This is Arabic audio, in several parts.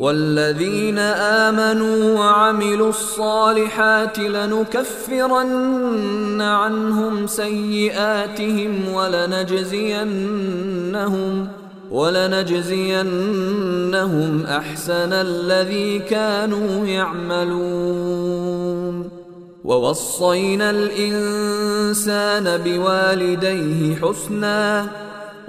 والذين آمنوا وعملوا الصالحات لنكفرن عنهم سيئاتهم ولنجزينهم ولنجزينهم أحسن الذي كانوا يعملون ووصينا الإنسان بوالديه حسنا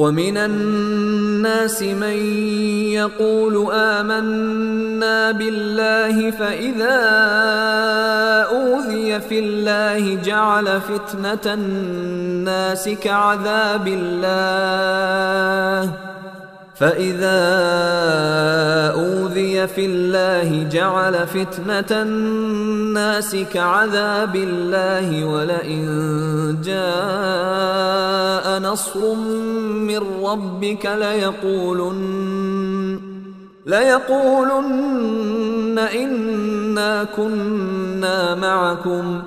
ومن الناس من يقول آمنا بالله فإذا أوذي في الله جعل فتنة الناس كعذاب الله. فإذا أوذي في الله جعل فتنة الناس كعذاب الله ولئن جاء نصر من ربك ليقولن ليقولن إنا كنا معكم.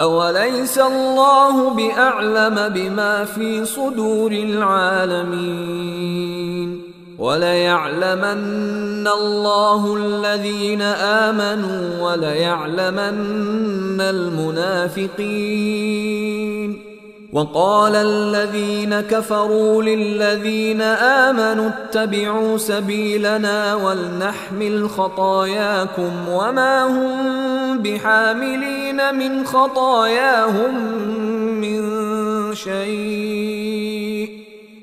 أوليس الله بأعلم بما في صدور العالمين؟ وليعلمن الله الذين آمنوا وليعلمن المنافقين. وقال الذين كفروا للذين آمنوا اتبعوا سبيلنا ولنحمل خطاياكم وما هم بحاملين من خطاياهم من شيء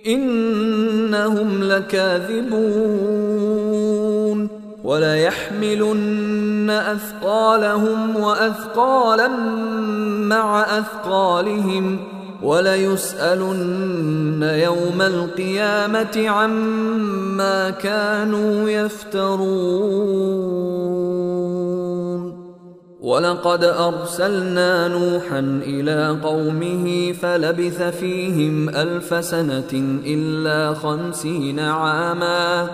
إنهم لكاذبون وليحملن أثقالهم وأثقالا مع أثقالهم وليسألن يوم القيامة عما كانوا يفترون. ولقد أرسلنا نوحا إلى قومه فلبث فيهم ألف سنة إلا خمسين عاما.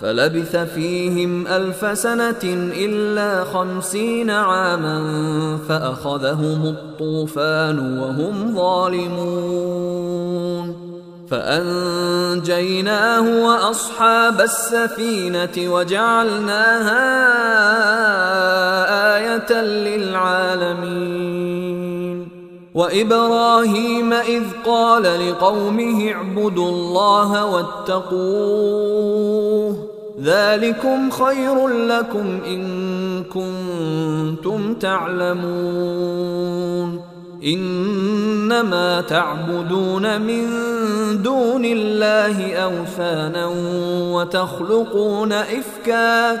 فلبث فيهم ألف سنة إلا خمسين عاما فأخذهم الطوفان وهم ظالمون. فأنجيناه وأصحاب السفينة وجعلناها آية للعالمين. وإبراهيم إذ قال لقومه اعبدوا الله واتقوه. ذلكم خير لكم إن كنتم تعلمون. إنما تعبدون من دون الله أوثانا وتخلقون افكا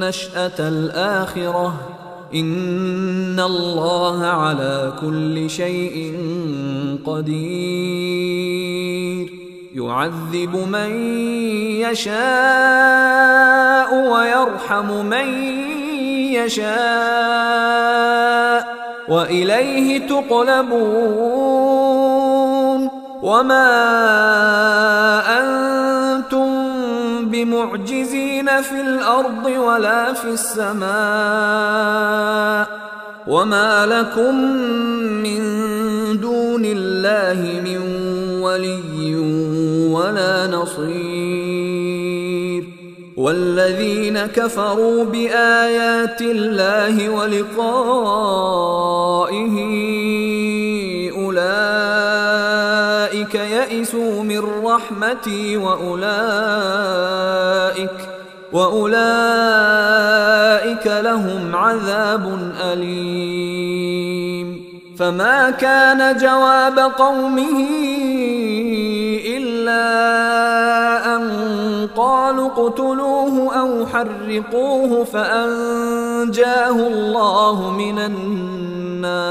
النشأة الآخرة. إن الله على كل شيء قدير. يعذب من يشاء ويرحم من يشاء. وإليه تقلبون. وما أنتم بمعجزين في الأرض ولا في السماء وما لكم من دون الله من ولي ولا نصير والذين كفروا بآيات الله ولقائه أولئك يئسوا من رحمتي وأولئك وأولئك لهم عذاب أليم. فما كان جواب قومه إلا أن قالوا اقتلوه أو حرقوه فأنجاه الله من النار.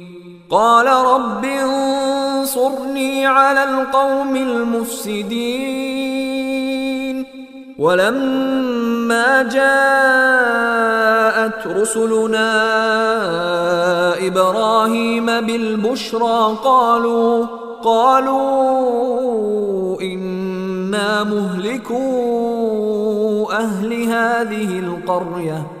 قال رب انصرني على القوم المفسدين. ولما جاءت رسلنا إبراهيم بالبشرى قالوا قالوا إنا مهلكو أهل هذه القرية.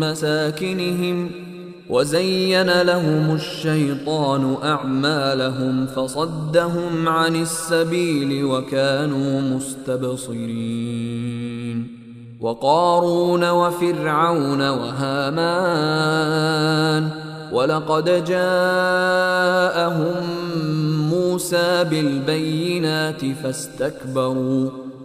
مساكنهم وزين لهم الشيطان أعمالهم فصدهم عن السبيل وكانوا مستبصرين وقارون وفرعون وهامان ولقد جاءهم موسى بالبينات فاستكبروا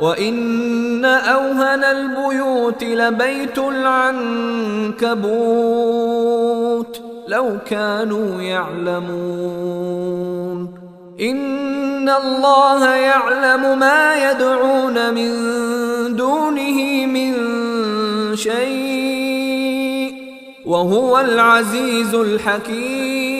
وان اوهن البيوت لبيت العنكبوت لو كانوا يعلمون ان الله يعلم ما يدعون من دونه من شيء وهو العزيز الحكيم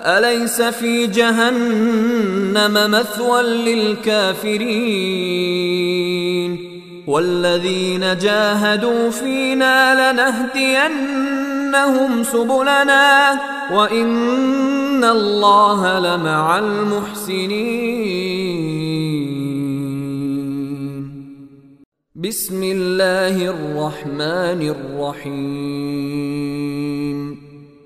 أليس في جهنم مثوى للكافرين؟ والذين جاهدوا فينا لنهدينهم سبلنا وإن الله لمع المحسنين. بسم الله الرحمن الرحيم.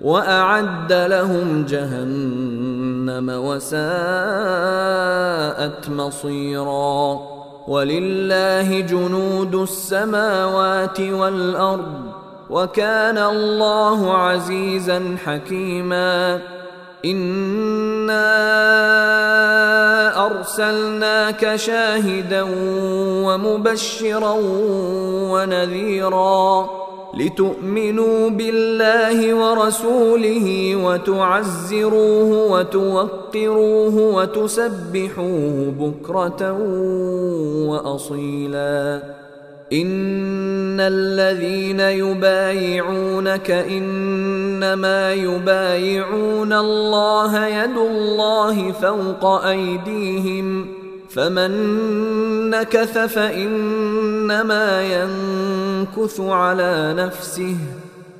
وأعد لهم جهنم وساءت مصيرا. ولله جنود السماوات والأرض وكان الله عزيزا حكيما. إنا أرسلناك شاهدا ومبشرا ونذيرا. لتؤمنوا بالله ورسوله وتعزروه وتوقروه وتسبحوه بكرة وأصيلا. إن الذين يبايعونك إنما يبايعون الله يد الله فوق أيديهم فمن نكث فانما ينكث على نفسه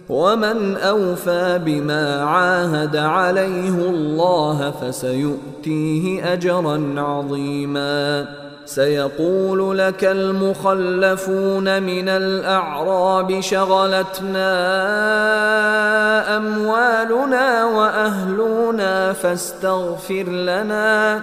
ومن اوفى بما عاهد عليه الله فسيؤتيه اجرا عظيما سيقول لك المخلفون من الاعراب شغلتنا اموالنا واهلنا فاستغفر لنا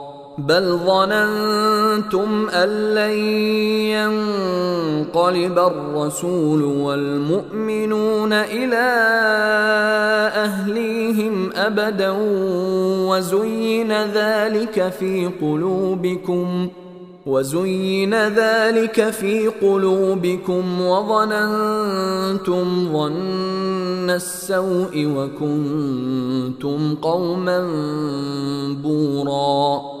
بل ظننتم أن لن ينقلب الرسول والمؤمنون إلى أهليهم أبدا وزين ذلك في قلوبكم وزين ذلك في قلوبكم وظننتم ظن السوء وكنتم قوما بورا.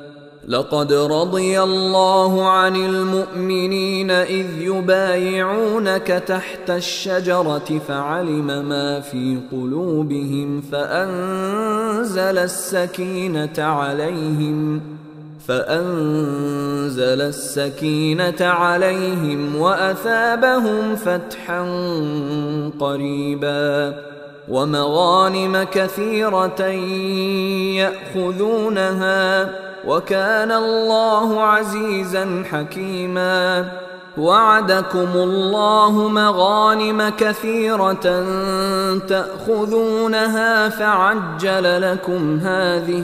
لقد رضي الله عن المؤمنين إذ يبايعونك تحت الشجرة فعلم ما في قلوبهم فأنزل السكينة عليهم فأنزل السكينة عليهم وأثابهم فتحا قريبا ومغانم كثيرة يأخذونها وكان الله عزيزا حكيما. وعدكم الله مغانم كثيرة تأخذونها فعجل لكم هذه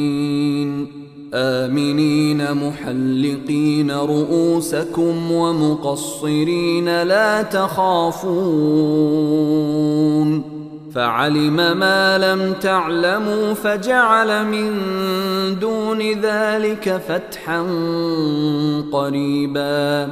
آمنين محلقين رؤوسكم ومقصرين لا تخافون فعلم ما لم تعلموا فجعل من دون ذلك فتحا قريبا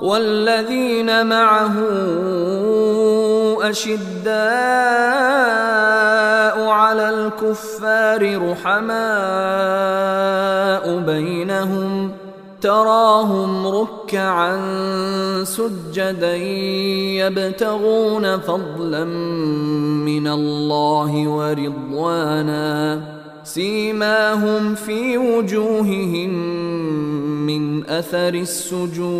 والذين معه أشداء على الكفار رحماء بينهم تراهم ركعا سجدا يبتغون فضلا من الله ورضوانا. سيماهم في وجوههم من أثر السجود.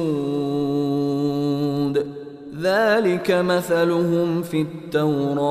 ذلك مثلهم في التوراه.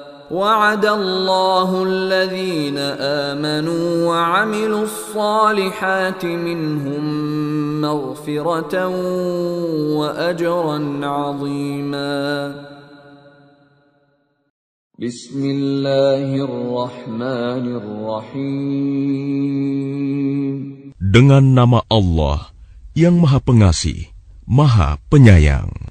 وعد الله الذين آمنوا وعملوا الصالحات منهم مغفرة وأجرا عظيما بسم الله الرحمن الرحيم Dengan nama Allah yang Maha Pengasih, Maha Penyayang.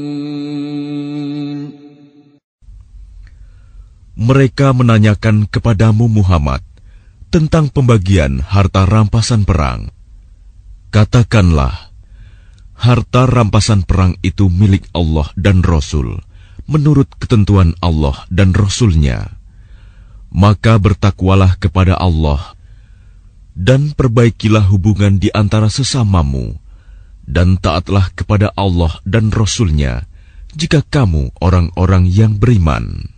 Mereka menanyakan kepadamu Muhammad tentang pembagian harta rampasan perang. Katakanlah, harta rampasan perang itu milik Allah dan Rasul, menurut ketentuan Allah dan Rasulnya. Maka bertakwalah kepada Allah, dan perbaikilah hubungan di antara sesamamu, dan taatlah kepada Allah dan Rasulnya, jika kamu orang-orang yang beriman.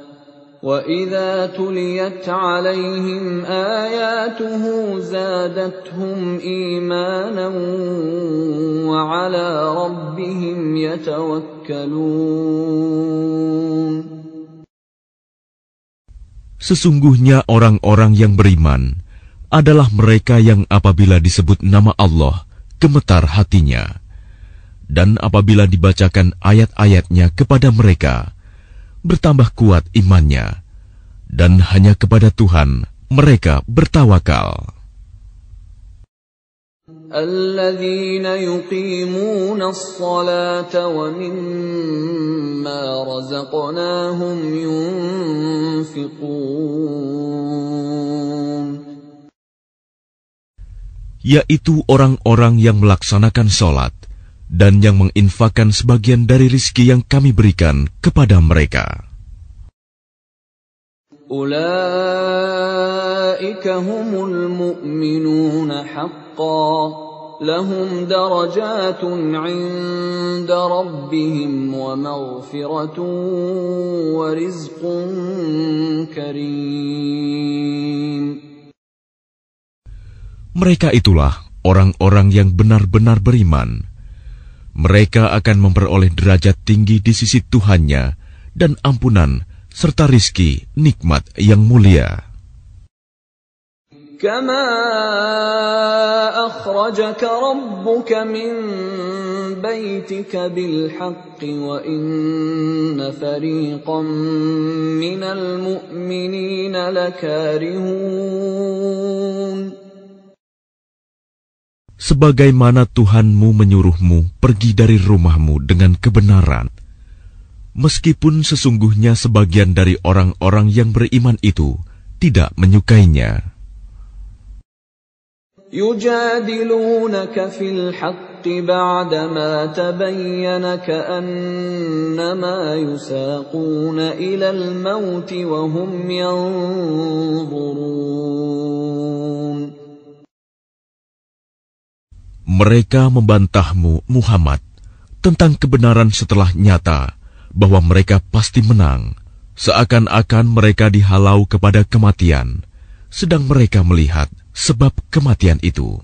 واذا تليت عليهم اياته زادتهم ايمانا وعلى ربهم يتوكلون Sesungguhnya orang-orang yang beriman adalah mereka yang apabila disebut nama Allah, gemetar hatinya. Dan apabila dibacakan ayat-ayatnya kepada mereka, bertambah kuat imannya, dan hanya kepada Tuhan mereka bertawakal. الذين يقيمون الصلاة ومما رزقناهم ينفقون yaitu orang-orang yang melaksanakan sholat dan yang menginfakkan sebagian dari rizki yang kami berikan kepada mereka. Ulaika humul mu'minun haqqa lahum darajatun 'inda rabbihim wa maghfiratun wa rizqun karim. Mereka itulah orang-orang yang benar-benar beriman mereka akan memperoleh derajat tinggi di sisi Tuhannya dan ampunan serta rizki nikmat yang mulia. كما أخرجك ربك من بيتك بالحق وإن فريقا من المؤمنين لكارهون sebagaimana Tuhanmu menyuruhmu pergi dari rumahmu dengan kebenaran, meskipun sesungguhnya sebagian dari orang-orang yang beriman itu tidak menyukainya. يجادلونك في الحق بعدما تبين كأنما يساقون إلى الموت وهم ينظرون mereka membantahmu, Muhammad, tentang kebenaran setelah nyata bahwa mereka pasti menang, seakan-akan mereka dihalau kepada kematian, sedang mereka melihat sebab kematian itu.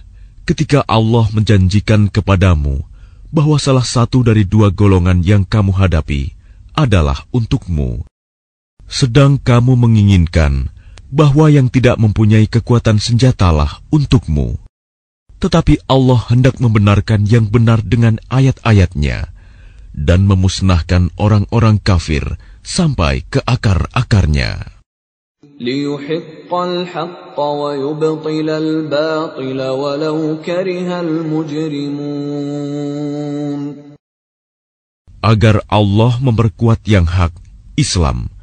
ketika Allah menjanjikan kepadamu bahwa salah satu dari dua golongan yang kamu hadapi adalah untukmu. Sedang kamu menginginkan bahwa yang tidak mempunyai kekuatan senjatalah untukmu. Tetapi Allah hendak membenarkan yang benar dengan ayat-ayatnya dan memusnahkan orang-orang kafir sampai ke akar-akarnya. Agar Allah memperkuat yang hak, Islam,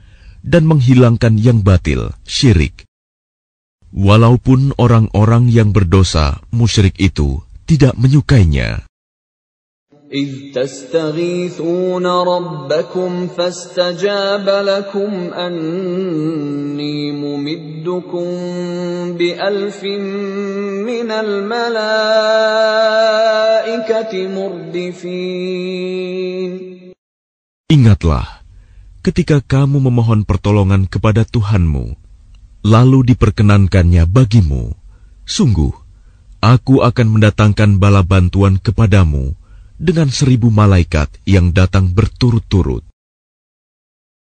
dan menghilangkan yang batil, syirik. Walaupun orang-orang yang berdosa, musyrik itu, tidak menyukainya. إذ تستغيثون ربكم فاستجاب لكم أني ممدكم بألف من الملائكة مردفين Ingatlah, ketika kamu memohon pertolongan kepada Tuhanmu, lalu diperkenankannya bagimu, sungguh, aku akan mendatangkan bala bantuan kepadamu, dengan seribu malaikat yang datang berturut-turut.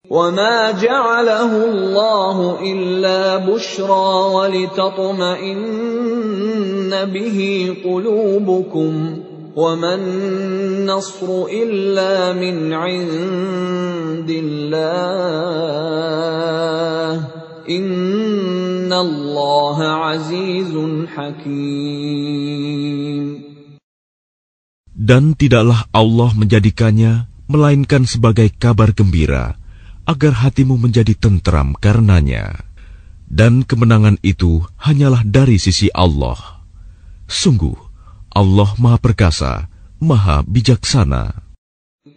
وما جعله الله إلا بشرى ولتطمئن به قلوبكم وما النصر إلا من عند الله إن الله عزيز حكيم dan tidaklah Allah menjadikannya melainkan sebagai kabar gembira agar hatimu menjadi tentram karenanya. Dan kemenangan itu hanyalah dari sisi Allah. Sungguh, Allah Maha Perkasa, Maha Bijaksana.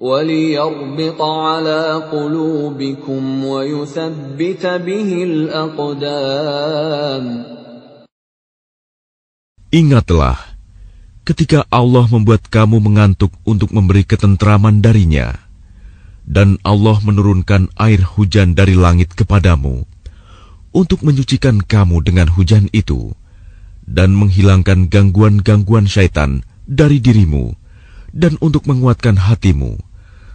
وليربط على قلوبكم ويثبت به الأقدام Ingatlah, ketika Allah membuat kamu mengantuk untuk memberi ketentraman darinya, dan Allah menurunkan air hujan dari langit kepadamu, untuk menyucikan kamu dengan hujan itu, dan menghilangkan gangguan-gangguan syaitan dari dirimu, dan untuk menguatkan hatimu,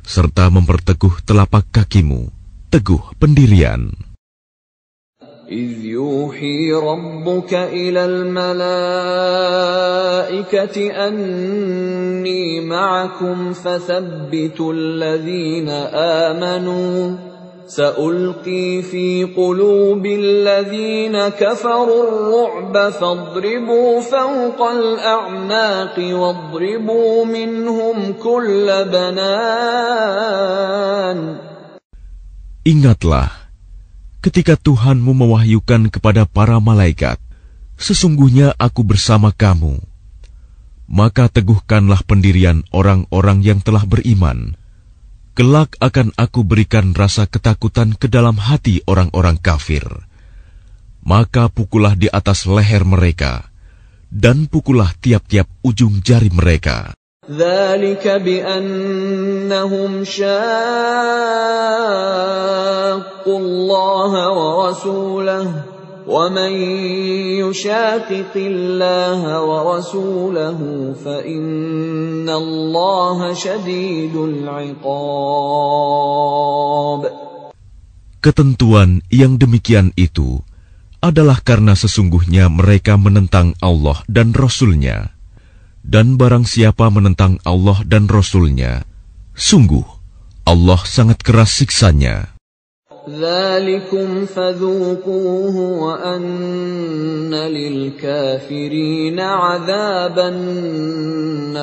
serta memperteguh telapak kakimu, teguh pendirian. إذ يوحي ربك إلى الملائكة أني معكم فثبتوا الذين آمنوا سألقي في قلوب الذين كفروا الرعب فاضربوا فوق الأعناق واضربوا منهم كل بنان Ingatlah, ketika Tuhanmu mewahyukan kepada para malaikat, sesungguhnya aku bersama kamu. Maka teguhkanlah pendirian orang-orang yang telah beriman, Kelak akan aku berikan rasa ketakutan ke dalam hati orang-orang kafir. Maka pukullah di atas leher mereka, dan pukullah tiap-tiap ujung jari mereka. ذلك بأنهم شاقوا الله ورسوله ومن يشاقق الله ورسوله فإن الله شديد العقاب Ketentuan yang demikian itu adalah karena sesungguhnya mereka menentang Allah dan Rasul-Nya. Dan barang siapa menentang Allah dan Rasul-Nya, sungguh Allah sangat keras siksanya. ذلكم فذوقوه وأن للكافرين عذاب النار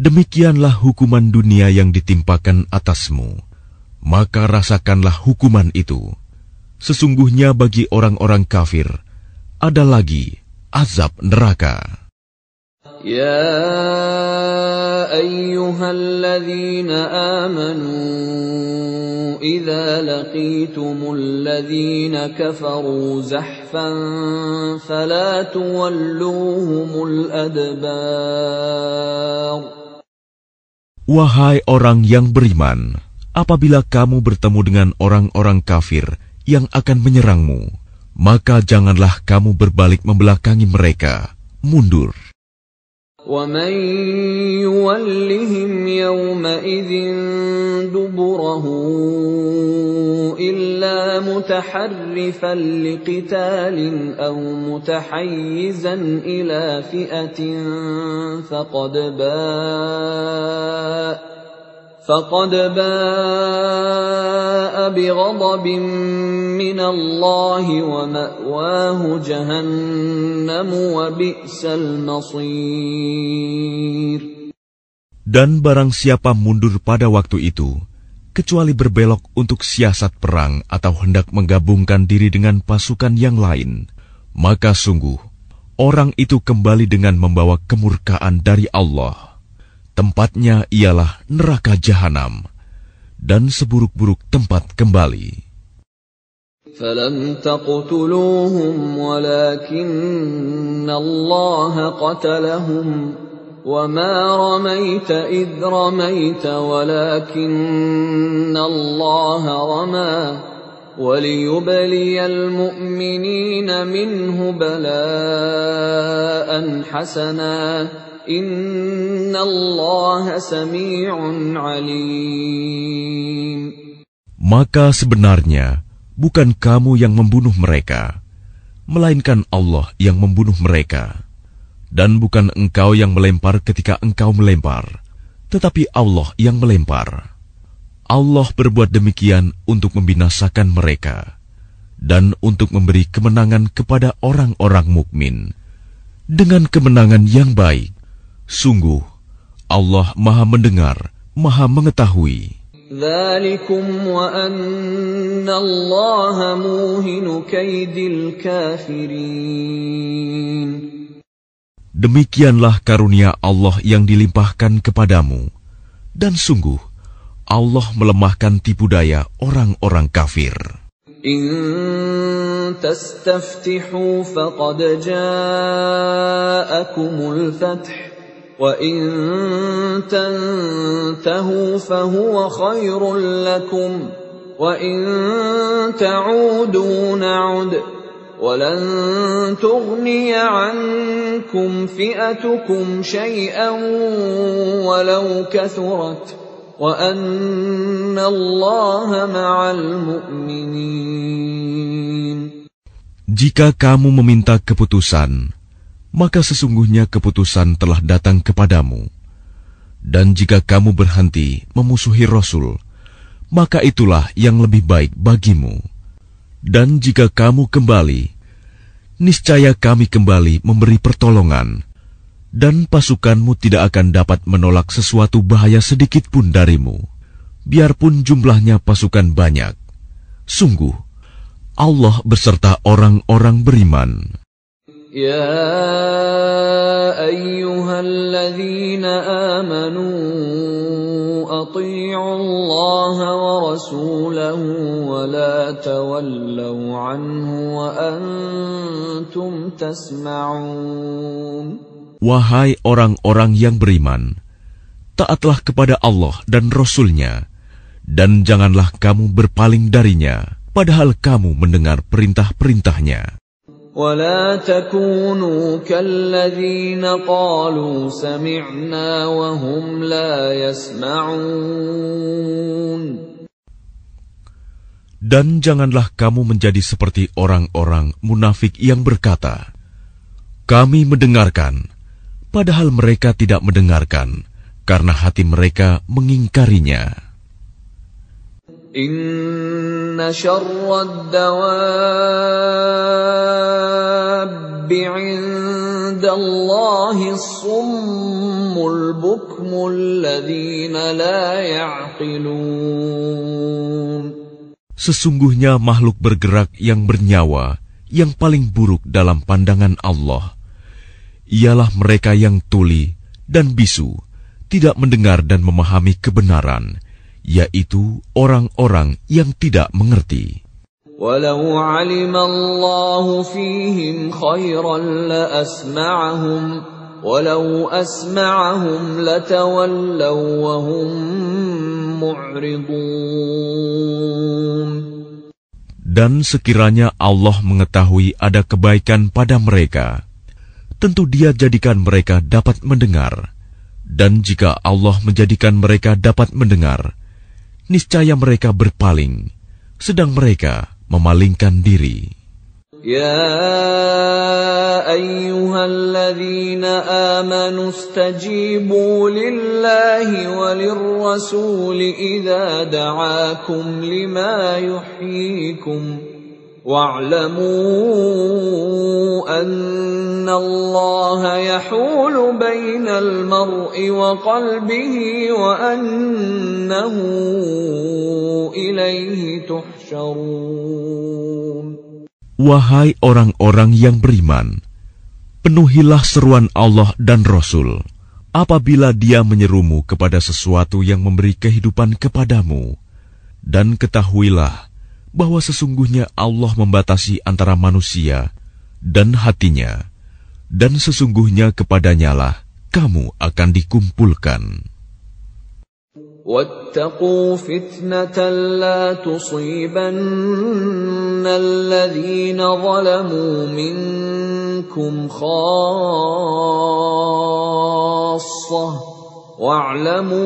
Demikianlah hukuman dunia yang ditimpakan atasmu. Maka rasakanlah hukuman itu. Sesungguhnya bagi orang-orang kafir, ada lagi azab neraka. يا ايها الذين امنوا اذا لقيتم الذين كفروا زحفا فلا تولوهم الادبار Wahai orang yang beriman, apabila kamu bertemu dengan orang-orang kafir yang akan menyerangmu, maka janganlah kamu berbalik membelakangi mereka, mundur. ومن يولهم يومئذ دبره الا متحرفا لقتال أو متحيزا إلى فئه فقد باء فقد باء بغضب من الله ومأواه جهنم وبئس المصير Dan barang siapa mundur pada waktu itu, kecuali berbelok untuk siasat perang atau hendak menggabungkan diri dengan pasukan yang lain, maka sungguh orang itu kembali dengan membawa kemurkaan dari Allah. Tempatnya ialah neraka jahanam dan seburuk-buruk tempat kembali. فلم تقتلوهم ولكن الله قتلهم وما رميت إذ رميت ولكن الله رمى وليبلي المؤمنين منه بلاء حسنا maka sebenarnya bukan kamu yang membunuh mereka, melainkan Allah yang membunuh mereka. Dan bukan engkau yang melempar ketika engkau melempar, tetapi Allah yang melempar. Allah berbuat demikian untuk membinasakan mereka dan untuk memberi kemenangan kepada orang-orang mukmin dengan kemenangan yang baik. Sungguh, Allah Maha Mendengar, Maha Mengetahui. ذلكم وأن الله موهن كيد الكافرين Demikianlah karunia Allah yang dilimpahkan kepadamu. Dan sungguh, Allah melemahkan tipu daya orang-orang kafir. إن تستفتحوا فقد جاءكم الفتح وإن تنتهوا فهو خير لكم وإن تعودوا نعد ولن تغني عنكم فئتكم شيئا ولو كثرت وأن الله مع المؤمنين Jika kamu meminta keputusan, maka sesungguhnya keputusan telah datang kepadamu. Dan jika kamu berhenti memusuhi Rasul, maka itulah yang lebih baik bagimu. Dan jika kamu kembali, niscaya kami kembali memberi pertolongan, dan pasukanmu tidak akan dapat menolak sesuatu bahaya sedikit pun darimu, biarpun jumlahnya pasukan banyak. Sungguh, Allah beserta orang-orang beriman. يا ايها الذين امنوا اطيعوا الله ورسوله ولا تولوا عنه وانتم تسمعون Wahai orang-orang yang beriman, taatlah kepada Allah dan Rasul-Nya, dan janganlah kamu berpaling darinya, padahal kamu mendengar perintah-perintahnya. ولا تكونوا كالذين قالوا سمعنا وهم لا يسمعون Dan janganlah kamu menjadi seperti orang-orang munafik yang berkata, "Kami mendengarkan," padahal mereka tidak mendengarkan karena hati mereka mengingkarinya. إن Sesungguhnya makhluk bergerak yang bernyawa yang paling buruk dalam pandangan Allah. Ialah mereka yang tuli dan bisu, tidak mendengar dan memahami kebenaran, yaitu orang-orang yang tidak mengerti. ولو علم الله فيهم خيرا لأسمعهم ولو أسمعهم لتولوا وهم معرضون Dan sekiranya Allah mengetahui ada kebaikan pada mereka, tentu Dia jadikan mereka dapat mendengar. Dan jika Allah menjadikan mereka dapat mendengar, niscaya mereka berpaling, sedang mereka memalingkan diri. يا أيها الذين آمنوا استجيبوا لله وللرسول إذا دعاكم لما يحييكم واعلموا أن الله يحول بين المرء وقلبه وأنه إليه تحشرون Wahai orang-orang yang beriman, penuhilah seruan Allah dan Rasul apabila dia menyerumu kepada sesuatu yang memberi kehidupan kepadamu. Dan ketahuilah bahwa sesungguhnya Allah membatasi antara manusia dan hatinya, dan sesungguhnya kepadanyalah kamu akan dikumpulkan. واتقوا فتنة لا تصيبن الذين ظلموا منكم خاصة واعلموا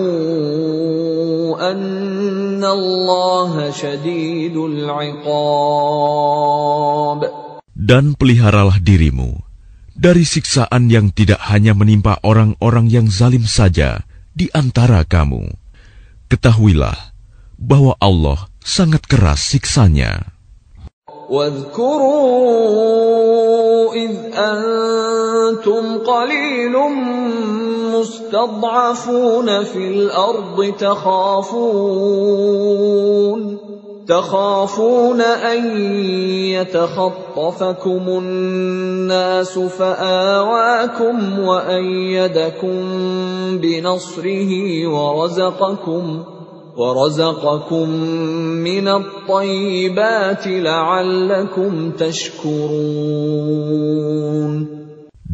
ان الله شديد العقاب Dan peliharalah dirimu dari siksaan yang tidak hanya menimpa orang-orang yang zalim saja di antara kamu. Ketahuilah bahwa Allah sangat keras siksanya. واذكروا إذ أنتم قليل مستضعفون في الأرض تخافون تخافون أن يتخطفكم الناس فآواكم وأيدكم بنصره ورزقكم ۖ ورزقكم من الطيبات لعلكم تشكرون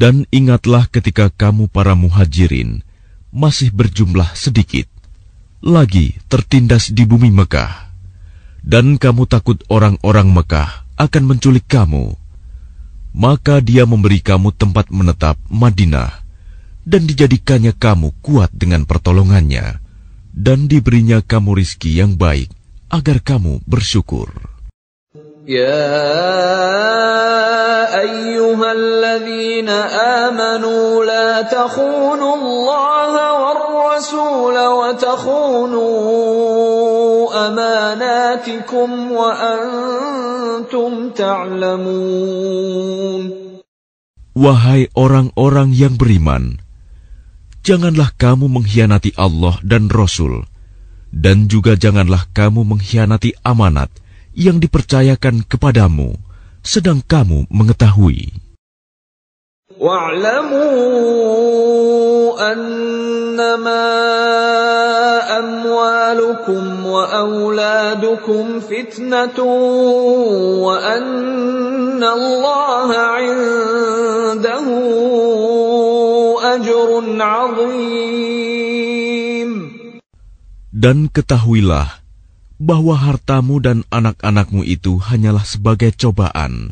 Dan ingatlah ketika kamu para muhajirin masih berjumlah sedikit, lagi tertindas di bumi Mekah, dan kamu takut orang-orang Mekah akan menculik kamu. Maka dia memberi kamu tempat menetap Madinah, dan dijadikannya kamu kuat dengan pertolongannya dan diberinya kamu rizki yang baik agar kamu bersyukur. Ya ayyuhalladzina amanu la takhunu Allah war rasul wa takhunu amanatikum wa antum ta'lamun Wahai orang-orang yang beriman, janganlah kamu mengkhianati Allah dan Rasul, dan juga janganlah kamu mengkhianati amanat yang dipercayakan kepadamu, sedang kamu mengetahui. Wa'lamu annama amwalukum wa awladukum fitnatu wa anna Allah indahu dan ketahuilah bahwa hartamu dan anak-anakmu itu hanyalah sebagai cobaan,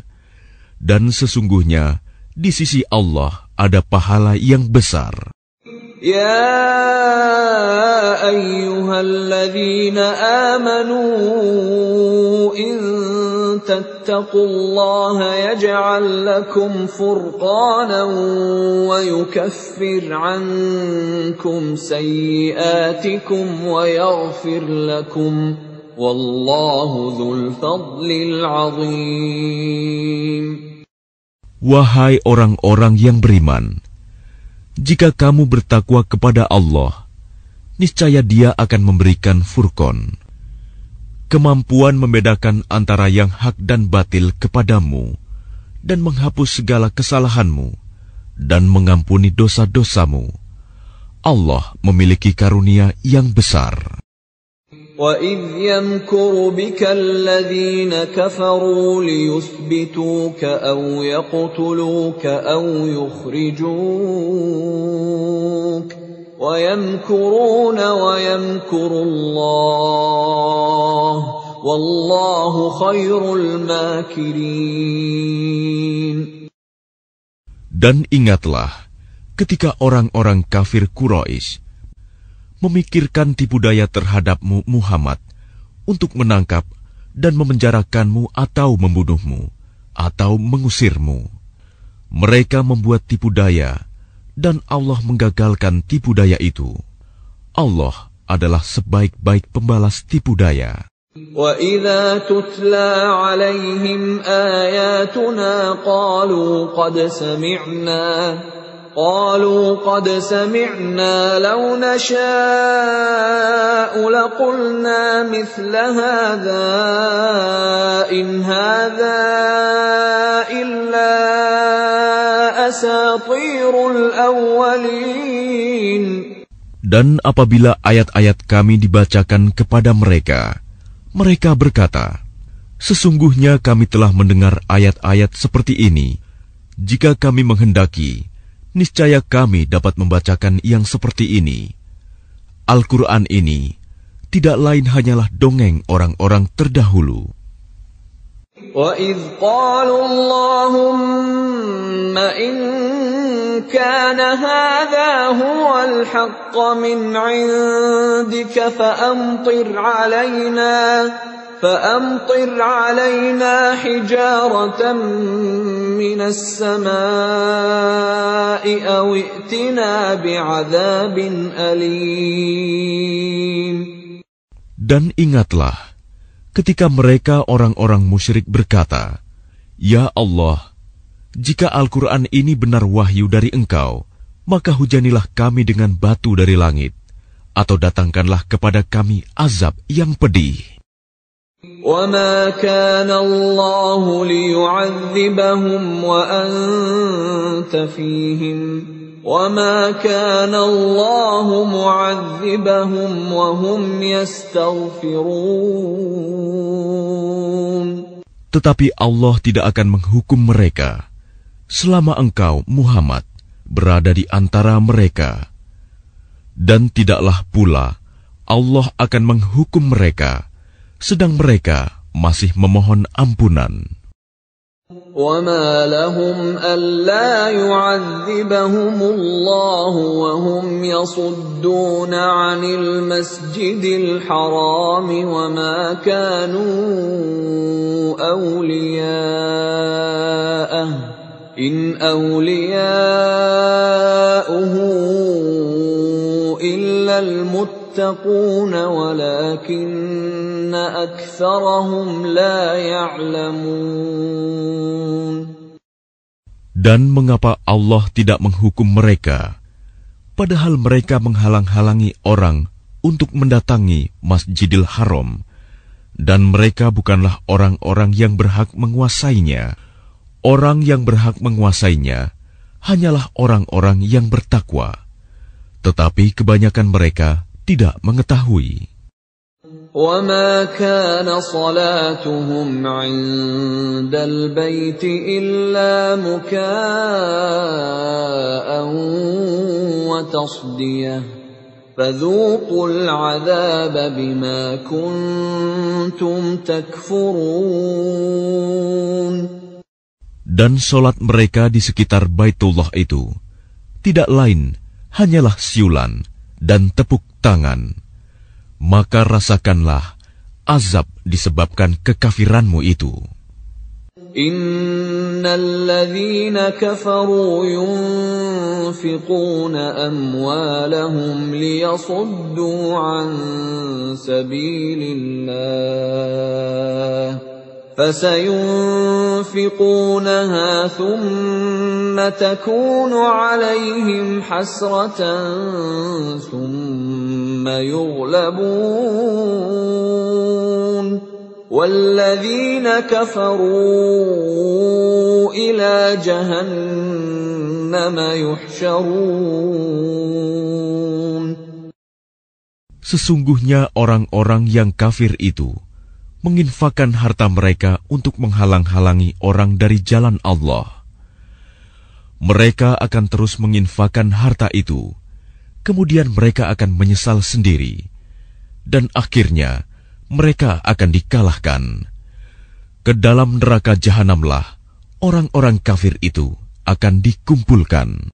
dan sesungguhnya di sisi Allah ada pahala yang besar. Ya ayyuhalladzina amanu in تتقوا الله يجعل لكم فرقانا ويكفر عنكم سيئاتكم ويغفر لكم والله ذو الفضل العظيم Wahai orang-orang yang beriman, jika kamu bertakwa kepada Allah, niscaya Dia akan memberikan furqan, kemampuan membedakan antara yang hak dan batil kepadamu, dan menghapus segala kesalahanmu, dan mengampuni dosa-dosamu. Allah memiliki karunia yang besar. وَإِذْ يَمْكُرُ بِكَ الَّذِينَ كَفَرُوا لِيُثْبِتُوكَ أَوْ يَقْتُلُوكَ أَوْ يُخْرِجُوكَ ويمكرون ويمكر الله والله خير الماكرين Dan ingatlah ketika orang-orang kafir Quraisy memikirkan tipu daya terhadapmu Muhammad untuk menangkap dan memenjarakanmu atau membunuhmu atau mengusirmu. Mereka membuat tipu daya dan Allah menggagalkan tipu daya itu. Allah adalah sebaik-baik pembalas tipu daya. وَإِذَا تُتْلَى عَلَيْهِمْ آيَاتُنَا قَالُوا قَدْ سَمِعْنَا قالوا قد سمعنا لو نشاء لقلنا مثل هذا إن هذا إلا أساطير الأولين Dan apabila ayat-ayat kami dibacakan kepada mereka, mereka berkata, Sesungguhnya kami telah mendengar ayat-ayat seperti ini. Jika kami menghendaki, niscaya kami dapat membacakan yang seperti ini. Al-Quran ini tidak lain hanyalah dongeng orang-orang terdahulu. وإذ قالوا اللهم إن كان هذا هو الحق من عندك فأمطر علينا فأمطر علينا حجارة من السماء أو ائتنا بعذاب أليم Dan ingatlah ketika mereka orang-orang musyrik berkata, Ya Allah, jika Al-Quran ini benar wahyu dari engkau, maka hujanilah kami dengan batu dari langit, atau datangkanlah kepada kami azab yang pedih. وما كان الله ليعذبهم وانت فيهم وما كان الله معذبهم وهم يستغفرون Tetapi Allah tidak akan menghukum mereka selama engkau Muhammad berada di antara mereka dan tidaklah pula Allah akan menghukum mereka sedang mereka masih memohon ampunan. وما لهم ألا يعذبهم الله وهم يصدون عن المسجد الحرام وما كانوا أولياءه إن أولياؤه إلا المتقون ولكن أكثرهم لا يعلمون Dan mengapa Allah tidak menghukum mereka, padahal mereka menghalang-halangi orang untuk mendatangi Masjidil Haram, dan mereka bukanlah orang-orang yang berhak menguasainya. Orang yang berhak menguasainya hanyalah orang-orang yang bertakwa. Tetapi kebanyakan mereka tidak mengetahui. وما كان صلاتهم عند البيت إلا مكاء وتصديه فذوقوا العذاب بما كنتم تكفرون Dan solat mereka di sekitar Baitullah itu tidak lain hanyalah siulan dan tepuk tangan. Maka rasakanlah azab disebabkan kekafiranmu itu. إن الذين كفروا ينفقون أموالهم ليصدوا عن سبيل الله فسينفقونها ثم تكون عليهم حسرة ثم يغلبون والذين كفروا إلى جهنم يحشرون. Sesungguhnya orang-orang yang kafir itu menginfakkan harta mereka untuk menghalang-halangi orang dari jalan Allah. Mereka akan terus menginfakkan harta itu, kemudian mereka akan menyesal sendiri, dan akhirnya mereka akan dikalahkan. Ke dalam neraka jahanamlah orang-orang kafir itu akan dikumpulkan.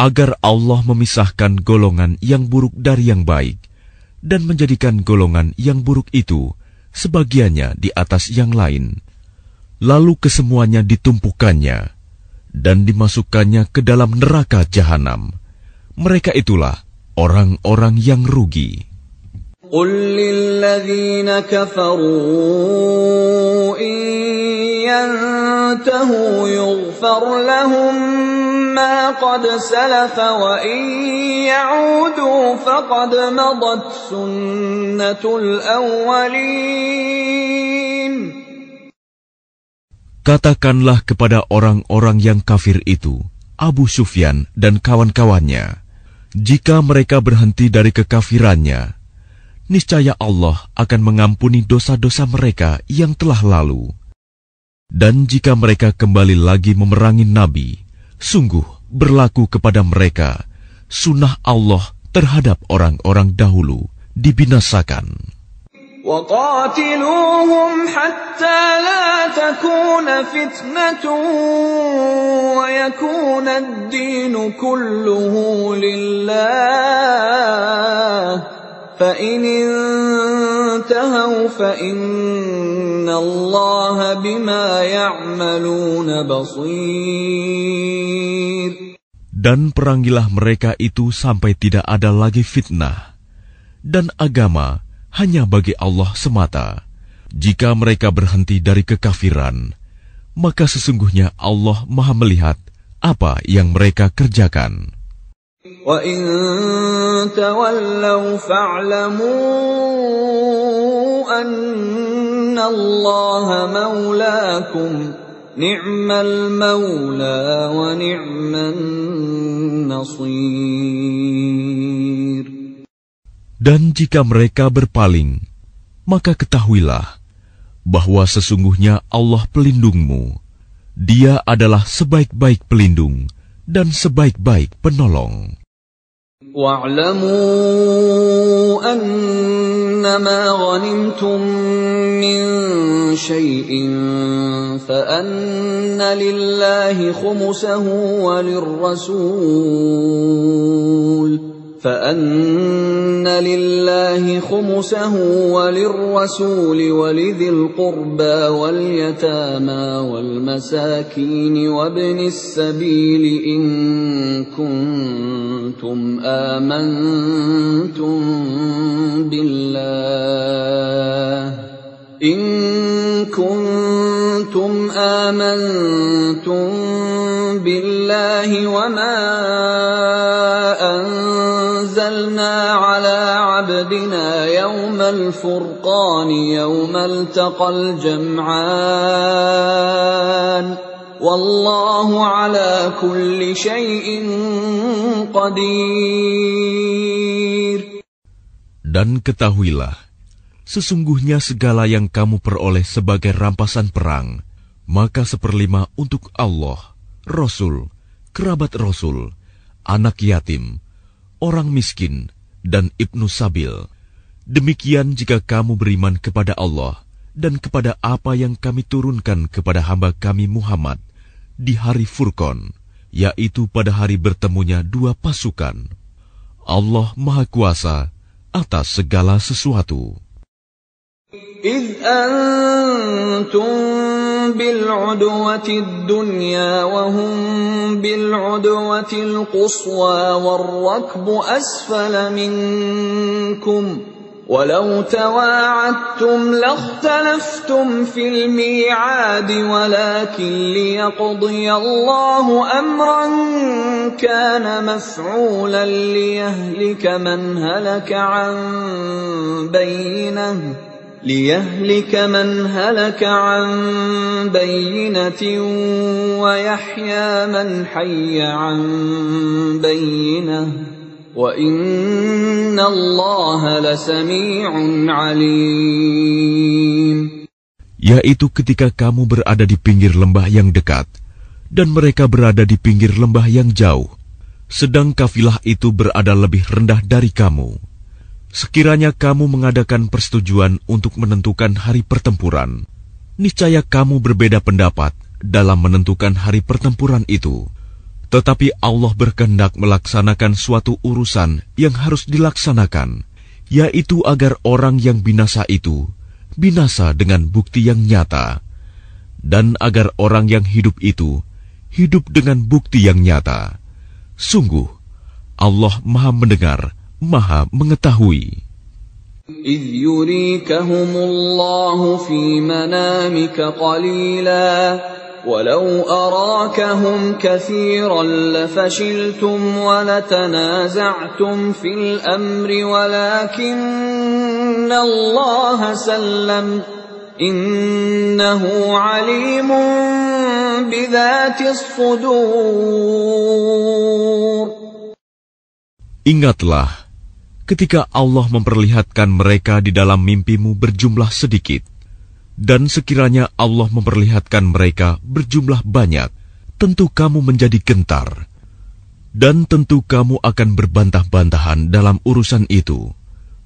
agar Allah memisahkan golongan yang buruk dari yang baik dan menjadikan golongan yang buruk itu sebagiannya di atas yang lain. Lalu kesemuanya ditumpukannya dan dimasukkannya ke dalam neraka jahanam. Mereka itulah orang-orang yang rugi. قل للذين كفروا إن ينتهوا يغفر لهم ما قد سلف وإن يعودوا فقد مضت سنة الأولين Katakanlah kepada orang-orang yang kafir itu, Abu Sufyan dan kawan-kawannya, jika mereka berhenti dari kekafirannya, niscaya Allah akan mengampuni dosa-dosa mereka yang telah lalu. Dan jika mereka kembali lagi memerangi Nabi, sungguh berlaku kepada mereka sunnah Allah terhadap orang-orang dahulu dibinasakan. وقاتلوهم حتى لا تكون فتنة ويكون الدين كله لله فإن انتهوا فإن الله بما يعملون بصير Dan perangilah mereka itu sampai tidak ada lagi fitnah, dan agama hanya bagi Allah semata. Jika mereka berhenti dari kekafiran, maka sesungguhnya Allah Maha Melihat apa yang mereka kerjakan. Dan jika mereka berpaling, maka ketahuilah bahwa sesungguhnya Allah pelindungmu. Dia adalah sebaik-baik pelindung dan sebaik-baik penolong. واعلموا أنما غنمتم من شيء فأن لله خمسه وللرسول فأن لله خمسه وللرسول ولذي القربى واليتامى والمساكين وابن السبيل إن كنتم آمنتم بالله. إن كنتم آمنتم بالله وما أنزلنا على عبدنا يوم الفرقان يوم التقى الجمعان. Wallahu ala kulli syai'in qadir. Dan ketahuilah, sesungguhnya segala yang kamu peroleh sebagai rampasan perang, maka seperlima untuk Allah, Rasul, kerabat Rasul, anak yatim, orang miskin, dan ibnu sabil. Demikian jika kamu beriman kepada Allah dan kepada apa yang kami turunkan kepada hamba kami Muhammad, di hari Furqan, yaitu pada hari bertemunya dua pasukan. Allah Maha Kuasa atas segala sesuatu. إذ أنتم بالعدوة الدنيا وهم بالعدوة القصوى والركب أسفل منكم ولو تواعدتم لاختلفتم في الميعاد ولكن ليقضي الله أمرا كان مفعولا ليهلك من هلك عن بينه ليهلك من هلك عن بينة ويحيى من حي عن بينة Yaitu ketika kamu berada di pinggir lembah yang dekat dan mereka berada di pinggir lembah yang jauh, sedang kafilah itu berada lebih rendah dari kamu. Sekiranya kamu mengadakan persetujuan untuk menentukan hari pertempuran, niscaya kamu berbeda pendapat dalam menentukan hari pertempuran itu. Tetapi Allah berkehendak melaksanakan suatu urusan yang harus dilaksanakan, yaitu agar orang yang binasa itu binasa dengan bukti yang nyata, dan agar orang yang hidup itu hidup dengan bukti yang nyata. Sungguh, Allah Maha Mendengar Maha Mengetahui. إذ يريكهم الله في منامك قليلا ولو أراكهم كثيرا لفشلتم ولتنازعتم في الأمر ولكن الله سلم إنه عليم بذات الصدور Ingatlah ketika Allah memperlihatkan mereka di dalam mimpimu berjumlah sedikit, dan sekiranya Allah memperlihatkan mereka berjumlah banyak, tentu kamu menjadi gentar, dan tentu kamu akan berbantah-bantahan dalam urusan itu.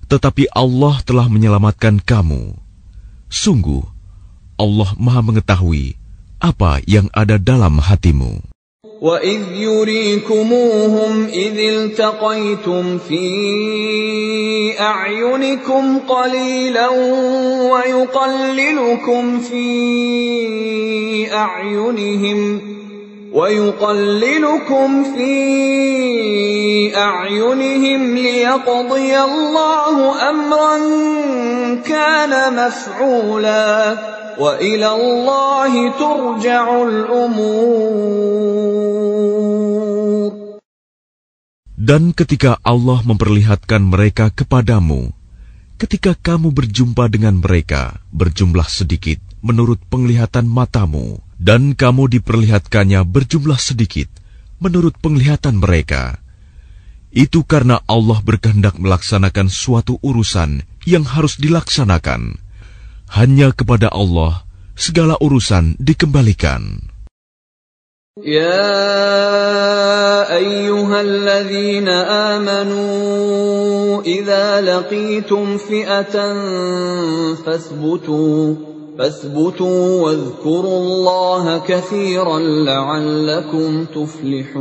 Tetapi Allah telah menyelamatkan kamu. Sungguh, Allah Maha Mengetahui apa yang ada dalam hatimu. وَإِذْ يُرِيكُمُوهُمْ إِذِ الْتَقَيْتُمْ فِي أَعْيُنِكُمْ قَلِيلًا وَيُقَلِّلُكُمْ فِي أَعْيُنِهِمْ وَيُقَلِّلُكُمْ فِي أَعْيُنِهِمْ لِيَقْضِيَ اللَّهُ أَمْرًا كَانَ مَفْعُولًا وَإِلَى اللَّهِ تُرْجَعُ الْأُمُورُ Dan ketika Allah memperlihatkan mereka kepadamu, ketika kamu berjumpa dengan mereka berjumlah sedikit menurut penglihatan matamu, dan kamu diperlihatkannya berjumlah sedikit menurut penglihatan mereka. Itu karena Allah berkehendak melaksanakan suatu urusan yang harus dilaksanakan hanya kepada Allah segala urusan dikembalikan. Ya ayyuhalladzina amanu idza laqitum fi'atan fasbutu fasbutu wadhkurullaha katsiran la'allakum tuflihun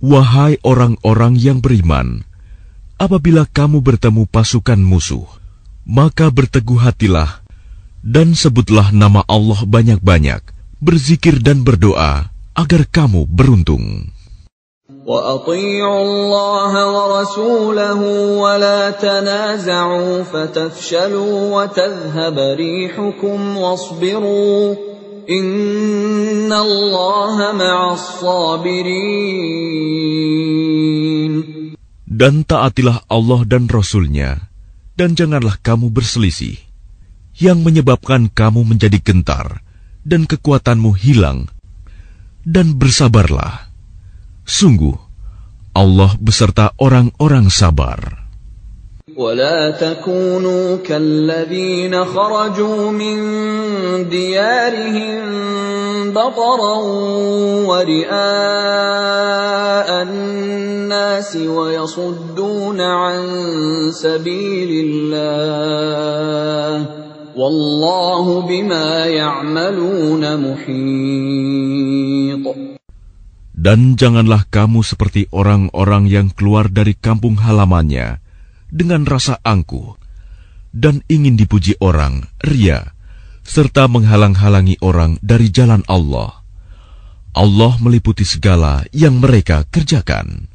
Wahai orang-orang yang beriman apabila kamu bertemu pasukan musuh maka berteguh hatilah dan sebutlah nama Allah banyak-banyak, berzikir dan berdoa agar kamu beruntung. وأطيعوا الله ورسوله ولا تنازعوا فتفشلوا وتذهب ريحكم واصبروا إن الله مع الصابرين Dan taatilah Allah dan Rasul-Nya, dan janganlah kamu berselisih, yang menyebabkan kamu menjadi gentar, dan kekuatanmu hilang, dan bersabarlah. Sungguh, Allah beserta orang-orang sabar. ولا تكونوا كالذين خرجوا من ديارهم بطرا ورئاء الناس ويصدون عن سبيل الله والله بما يعملون محيط Dan janganlah kamu seperti orang-orang yang keluar dari kampung halamannya dengan rasa angkuh dan ingin dipuji orang, ria, serta menghalang-halangi orang dari jalan Allah. Allah meliputi segala yang mereka kerjakan.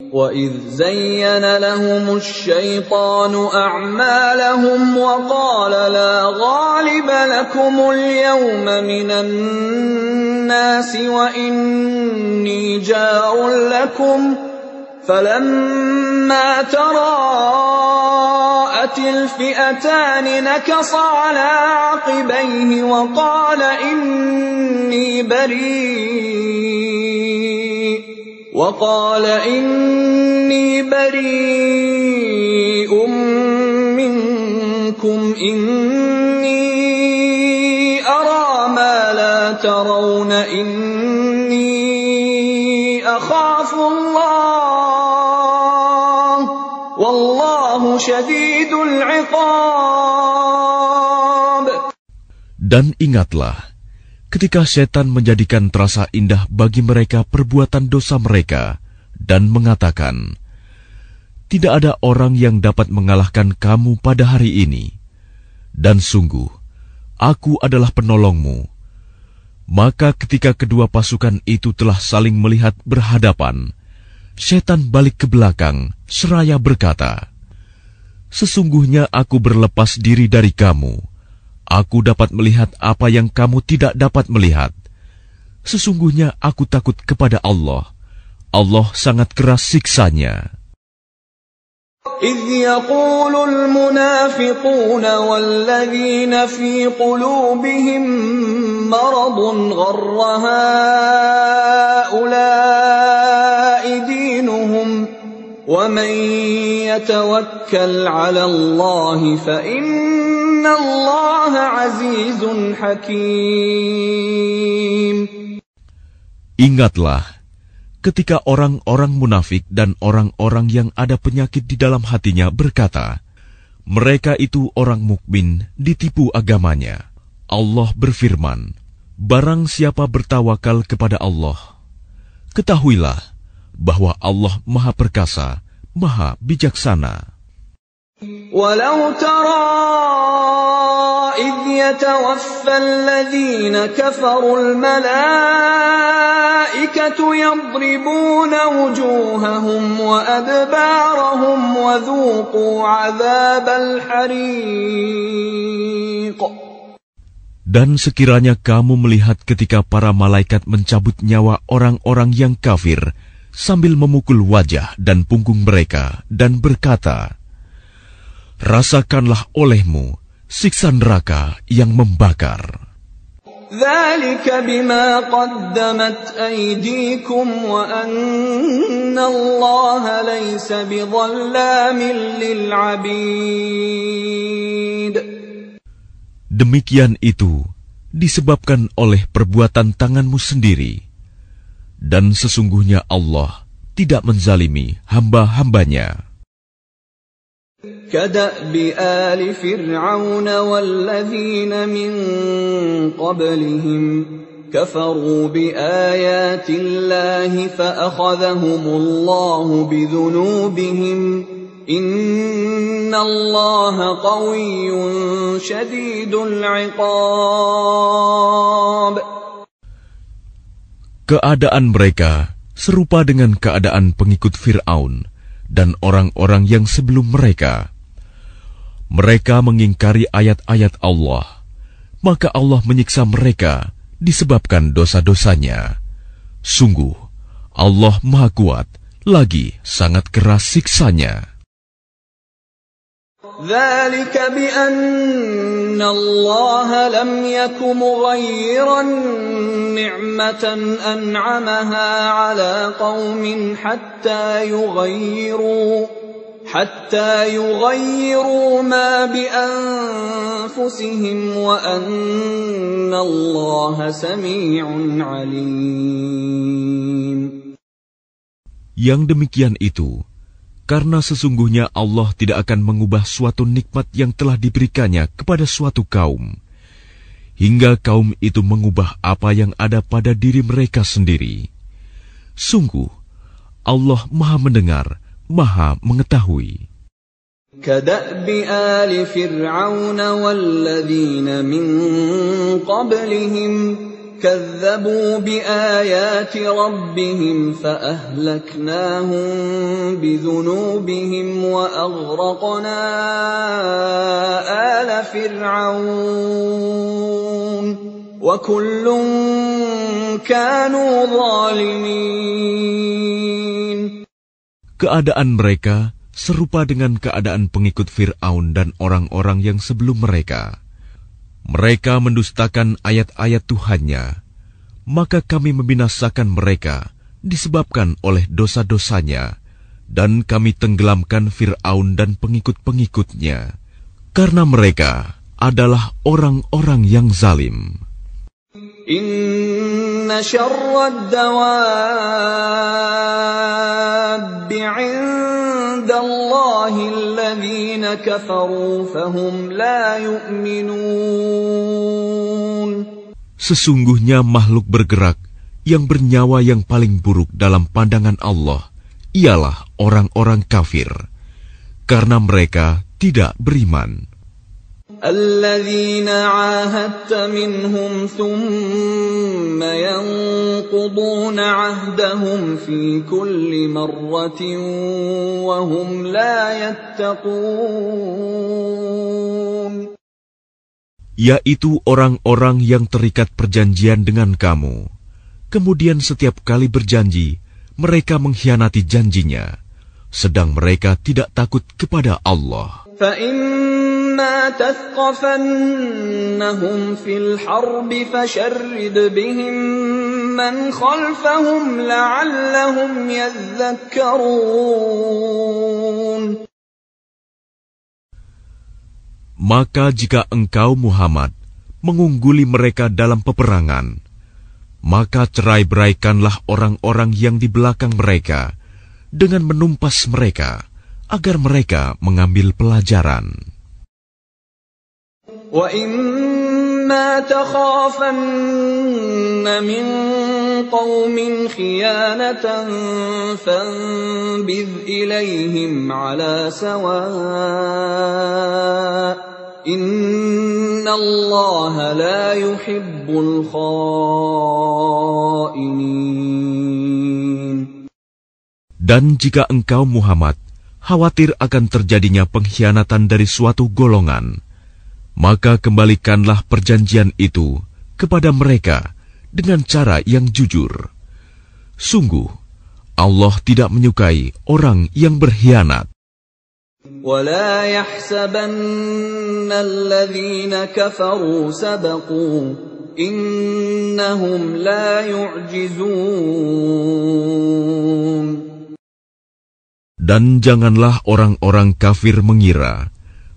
وَإِذْ زَيَّنَ لَهُمُ الشَّيْطَانُ أَعْمَالَهُمْ وَقَالَ لَا غَالِبَ لَكُمُ الْيَوْمَ مِنَ النَّاسِ وَإِنِّي جَارٌ لَكُمْ فَلَمَّا تَرَاءَتِ الْفِئَتَانِ نَكَصَ عَلَى عَقِبَيْهِ وَقَالَ إِنِّي بَرِيءٌ وقال إني بريء منكم إني أرى ما لا ترون إني أخاف الله Dan ingatlah, ketika setan menjadikan terasa indah bagi mereka perbuatan dosa mereka dan mengatakan, "Tidak ada orang yang dapat mengalahkan kamu pada hari ini." Dan sungguh, aku adalah penolongmu. Maka ketika kedua pasukan itu telah saling melihat berhadapan, setan balik ke belakang seraya berkata, "Sesungguhnya aku berlepas diri dari kamu." Aku dapat melihat apa yang kamu tidak dapat melihat. Sesungguhnya aku takut kepada Allah. Allah sangat keras siksanya. إذ يقول المنافقون والذين في قلوبهم مرض غر هؤلاء دينهم ومن يتوكل على الله فإن الله عزيز حكيم Ingatlah ketika orang-orang munafik dan orang-orang yang ada penyakit di dalam hatinya berkata, "Mereka itu orang mukmin ditipu agamanya." Allah berfirman, "Barang siapa bertawakal kepada Allah, ketahuilah bahwa Allah Maha Perkasa, Maha Bijaksana." ولو ترى إذ يتوفى الذين كفروا الملائكة يضربون وجوههم وأدبارهم وذوقوا عذاب الحريق Dan sekiranya kamu melihat ketika para malaikat mencabut nyawa orang-orang yang kafir sambil memukul wajah dan punggung mereka dan berkata, Rasakanlah olehmu siksa neraka yang membakar. Demikian itu disebabkan oleh perbuatan tanganmu sendiri. Dan sesungguhnya Allah tidak menzalimi hamba-hambanya. كدأب آل فرعون والذين من قبلهم كفروا بآيات الله فأخذهم الله بذنوبهم إن الله قوي شديد العقاب Keadaan mereka serupa dengan keadaan pengikut Fir'aun dan orang-orang yang sebelum mereka. Mereka mengingkari ayat-ayat Allah, maka Allah menyiksa mereka disebabkan dosa-dosanya. Sungguh, Allah Maha Kuat, lagi sangat keras siksanya. ذلك بأن الله لم يك مغيرا نعمة أنعمها على قوم حتى يغيروا حتى يغيروا ما بأنفسهم وأن الله سميع عليم. Yang demikian itu, karena sesungguhnya Allah tidak akan mengubah suatu nikmat yang telah diberikannya kepada suatu kaum, hingga kaum itu mengubah apa yang ada pada diri mereka sendiri. Sungguh, Allah Maha Mendengar, Maha Mengetahui. كدأب آل فرعون والذين من قبلهم كذبوا بآيات ربهم فأهلكناهم بذنوبهم وأغرقنا آل فرعون وكل كانوا ظالمين Keadaan mereka serupa dengan keadaan pengikut Fir'aun dan orang-orang yang sebelum mereka. Mereka mendustakan ayat-ayat Tuhannya, maka kami membinasakan mereka disebabkan oleh dosa-dosanya, dan kami tenggelamkan Fir'aun dan pengikut-pengikutnya, karena mereka adalah orang-orang yang zalim. Sesungguhnya makhluk bergerak yang bernyawa yang paling buruk dalam pandangan Allah ialah orang-orang kafir, karena mereka tidak beriman. الذين عاهدت منهم ثم ينقضون عهدهم في كل مرة وهم لا يتقون yaitu orang-orang yang terikat perjanjian dengan kamu. Kemudian setiap kali berjanji, mereka mengkhianati janjinya. sedang mereka tidak takut kepada Allah. فإما تثقفنهم في الحرب فشرد بهم من خلفهم لعلهم يذكرون Maka jika engkau Muhammad mengungguli mereka dalam peperangan, maka cerai-beraikanlah orang-orang yang di belakang mereka dengan menumpas mereka agar mereka mengambil pelajaran. وَإِمَّا تَخَافَنَّ مِنْ قَوْمٍ خِيَانَةً فَانبِذْ إِلَيْهِمْ عَلَى سَوَاءٍ إِنَّ اللَّهَ لَا يُحِبُّ الْخَائِنِينَ Dan jika engkau Muhammad khawatir akan terjadinya pengkhianatan dari suatu golongan, maka kembalikanlah perjanjian itu kepada mereka dengan cara yang jujur. Sungguh, Allah tidak menyukai orang yang berkhianat. ولا يحسبن الذين كفروا سبقوا إنهم لا يعجزون Dan janganlah orang-orang kafir mengira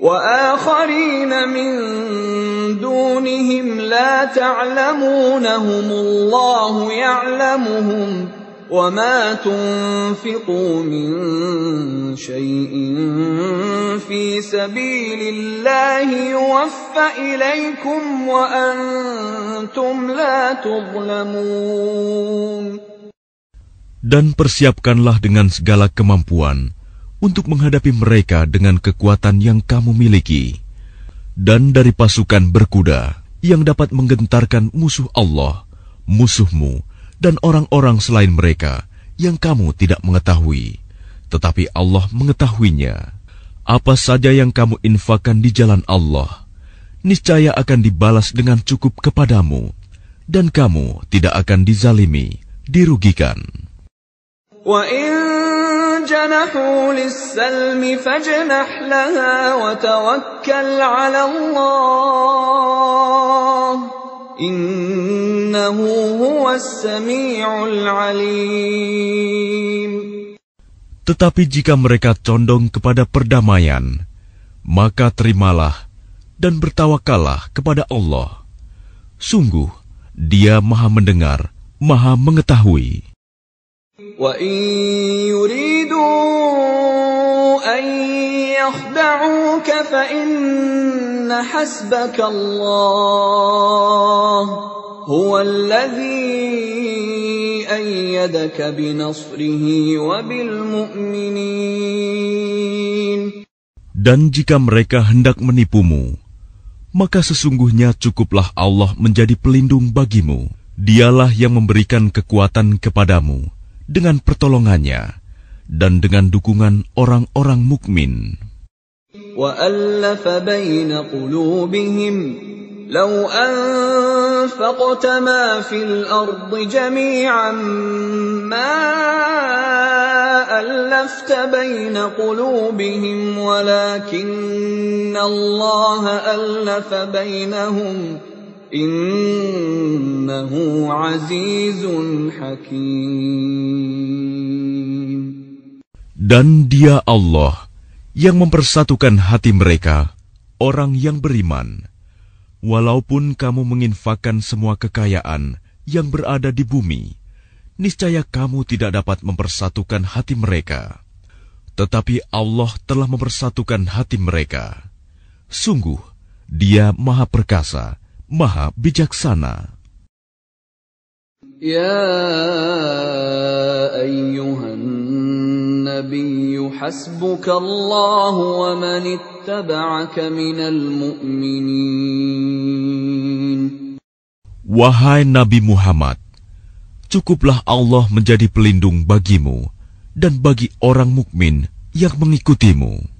وآخرين من دونهم لا تعلمونهم الله يعلمهم وما تنفقوا من شيء في سبيل الله يوفى إليكم وأنتم لا تظلمون. Dan persiapkanlah dengan segala kemampuan untuk menghadapi mereka dengan kekuatan yang kamu miliki, dan dari pasukan berkuda yang dapat menggentarkan musuh Allah, musuhmu, dan orang-orang selain mereka yang kamu tidak mengetahui, tetapi Allah mengetahuinya. Apa saja yang kamu infakkan di jalan Allah, niscaya akan dibalas dengan cukup kepadamu, dan kamu tidak akan dizalimi, dirugikan. Wa جنحوا للسلم فاجنح لها وتوكل على الله إنه هو السميع العليم Tetapi jika mereka condong kepada perdamaian, maka terimalah dan bertawakallah kepada Allah. Sungguh, Dia Maha Mendengar, Maha Mengetahui. Dan jika mereka hendak menipumu, maka sesungguhnya cukuplah Allah menjadi pelindung bagimu. Dialah yang memberikan kekuatan kepadamu dengan pertolongannya dan dengan dukungan orang-orang mukmin. وألف بين قلوبهم لو أنفقت ما في الأرض جميعا ما ألفت بين قلوبهم ولكن الله ألف بينهم Innahu azizun hakim. Dan dia Allah yang mempersatukan hati mereka, orang yang beriman. Walaupun kamu menginfakkan semua kekayaan yang berada di bumi, niscaya kamu tidak dapat mempersatukan hati mereka. Tetapi Allah telah mempersatukan hati mereka. Sungguh, dia maha perkasa, Maha Bijaksana. Ya ayyuhan nabiy hasbukallahu wa man ittaba'aka minal mu'minin. Wahai Nabi Muhammad, cukuplah Allah menjadi pelindung bagimu dan bagi orang mukmin yang mengikutimu.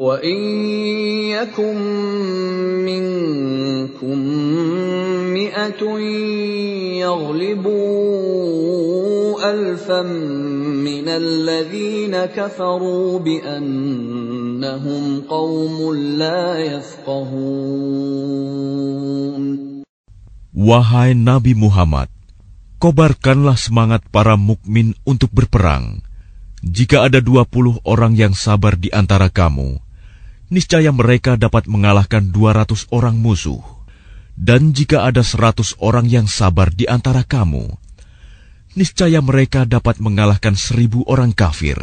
وان يكن منكم مئه يغلبوا الفا من الذين كفروا بانهم قوم لا يفقهون Wahai Nabi Muhammad, kobarkanlah semangat para mukmin untuk berperang. Jika ada dua puluh orang yang sabar di antara kamu, niscaya mereka dapat mengalahkan dua ratus orang musuh. Dan jika ada seratus orang yang sabar di antara kamu, niscaya mereka dapat mengalahkan seribu orang kafir.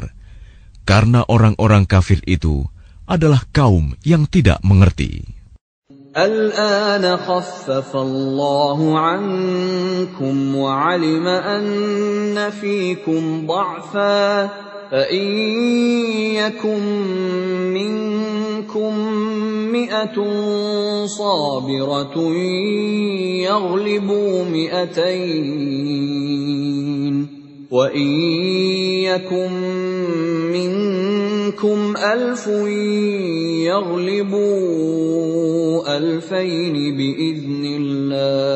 Karena orang-orang kafir itu adalah kaum yang tidak mengerti. الآن خفف الله عنكم وعلم أن فيكم ضعفا فإن يكن منكم مئة صابرة يغلبوا مئتين وإن يكن منكم ألف يغلبوا ألفين بإذن الله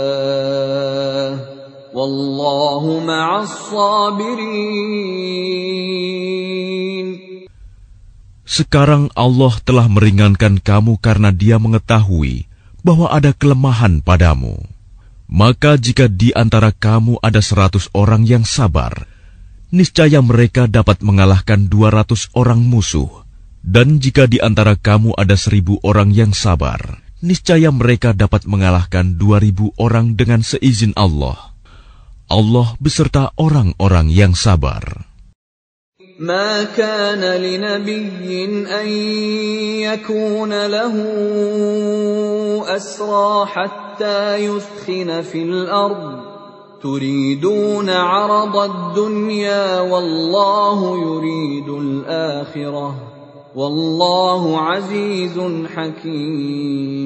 Sekarang Allah telah meringankan kamu karena dia mengetahui bahwa ada kelemahan padamu. Maka jika di antara kamu ada seratus orang yang sabar, niscaya mereka dapat mengalahkan dua ratus orang musuh. Dan jika di antara kamu ada seribu orang yang sabar, niscaya mereka dapat mengalahkan dua ribu orang dengan seizin Allah. Allah beserta orang-orang yang sabar. ما كان لنبي أن يكون له أسرى حتى يثخن في الأرض تريدون عرض الدنيا والله يريد الآخرة والله عزيز حكيم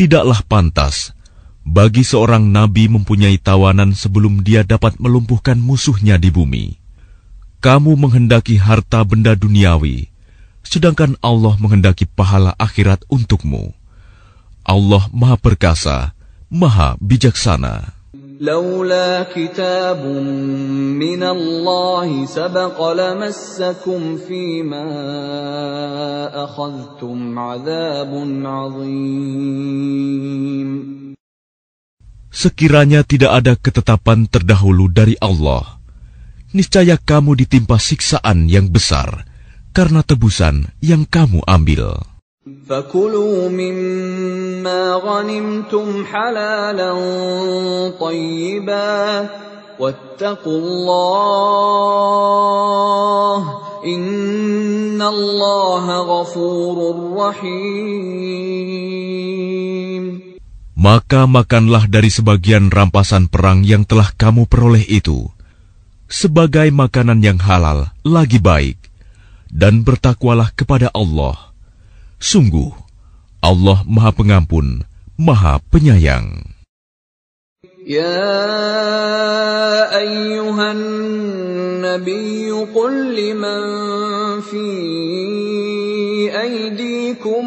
Tidaklah pantas bagi seorang nabi mempunyai tawanan sebelum dia dapat melumpuhkan musuhnya di bumi. Kamu menghendaki harta benda duniawi, sedangkan Allah menghendaki pahala akhirat untukmu. Allah Maha Perkasa, Maha Bijaksana. لولا كتاب من الله سبق لمسكم فيما أخذتم عذاب عظيم Sekiranya tidak ada ketetapan terdahulu dari Allah, niscaya kamu ditimpa siksaan yang besar karena tebusan yang kamu ambil. فكلوا مما غنمتم حلالا طيبا واتقوا الله إن الله غفور رحيم Maka makanlah dari sebagian rampasan perang yang telah kamu peroleh itu, sebagai makanan yang halal lagi baik, dan bertakwalah kepada Allah. Sungguh, Allah Maha Pengampun, Maha Penyayang. يا أيها النبي قل لمن في أيديكم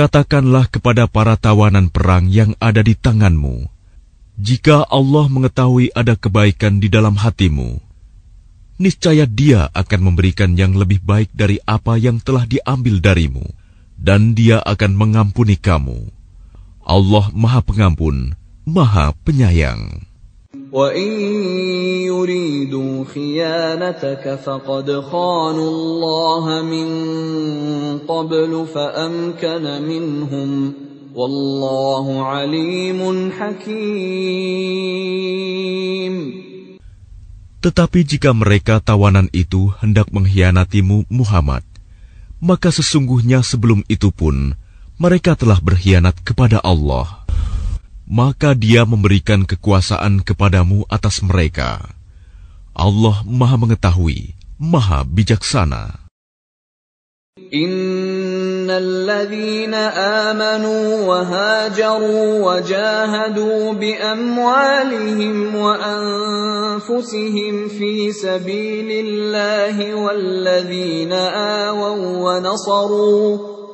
Katakanlah kepada para tawanan perang yang ada di tanganmu, jika Allah mengetahui ada kebaikan di dalam hatimu, niscaya Dia akan memberikan yang lebih baik dari apa yang telah diambil darimu, dan Dia akan mengampuni kamu. Allah Maha Pengampun, Maha Penyayang. وَإِن يُرِيدُوا خِيَانَتَكَ فَقَدْ خَانُوا اللَّهَ مِن قَبْلُ فَأَمْكَنَ مِنْهُمْ Wallahu alimun hakim. Tetapi jika mereka tawanan itu hendak mengkhianatimu Muhammad, maka sesungguhnya sebelum itu pun mereka telah berkhianat kepada Allah. Maka dia memberikan kekuasaan kepadamu atas mereka. Allah maha mengetahui, maha bijaksana. إن الذين آمنوا وهاجروا وجاهدوا بأموالهم وأنفسهم في سبيل الله والذين آووا ونصروا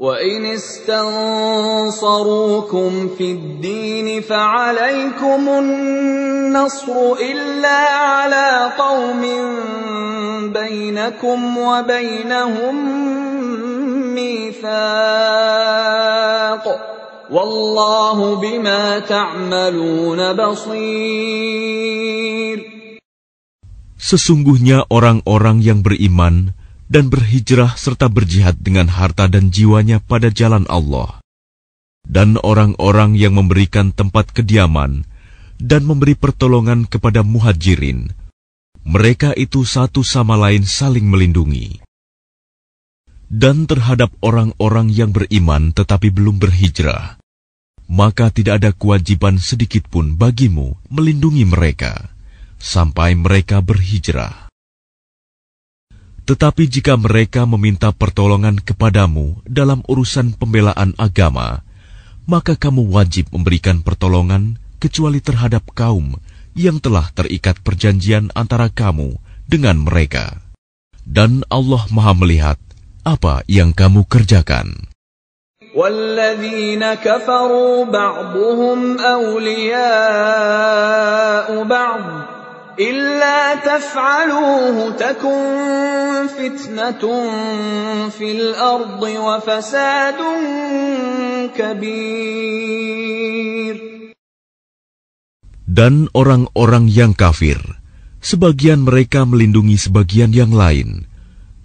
وإن استنصروكم في الدين فعليكم النصر إلا على قوم بينكم وبينهم ميثاق والله بما تعملون بصير. Sesungguhnya orang-orang yang beriman dan berhijrah serta berjihad dengan harta dan jiwanya pada jalan Allah, dan orang-orang yang memberikan tempat kediaman dan memberi pertolongan kepada muhajirin, mereka itu satu sama lain saling melindungi dan terhadap orang-orang yang beriman tetapi belum berhijrah, maka tidak ada kewajiban sedikit pun bagimu melindungi mereka sampai mereka berhijrah. Tetapi jika mereka meminta pertolongan kepadamu dalam urusan pembelaan agama, maka kamu wajib memberikan pertolongan kecuali terhadap kaum yang telah terikat perjanjian antara kamu dengan mereka. Dan Allah Maha Melihat apa yang kamu kerjakan. والذين كفروا بعضهم أولياء بعض إلا تفعلوه تكن فتنة في الأرض وفساد كبير Dan orang-orang yang kafir, sebagian mereka melindungi sebagian yang lain,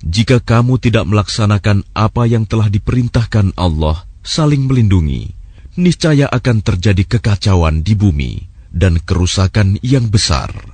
jika kamu tidak melaksanakan apa yang telah diperintahkan Allah, saling melindungi, niscaya akan terjadi kekacauan di bumi dan kerusakan yang besar.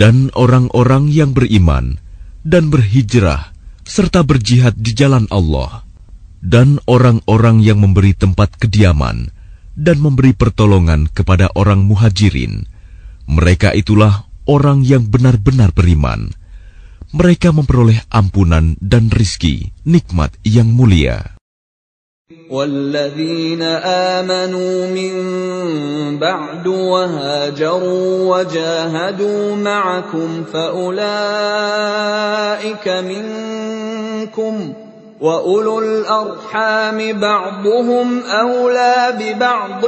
Dan orang-orang yang beriman dan berhijrah serta berjihad di jalan Allah dan orang-orang yang memberi tempat kediaman dan memberi pertolongan kepada orang muhajirin. Mereka itulah orang yang benar-benar beriman. Mereka memperoleh ampunan dan rizki, nikmat yang mulia. والذين آمنوا من بعد وهاجروا وجاهدوا معكم فأولئك منكم وأولو الأرحام بعضهم أولى ببعض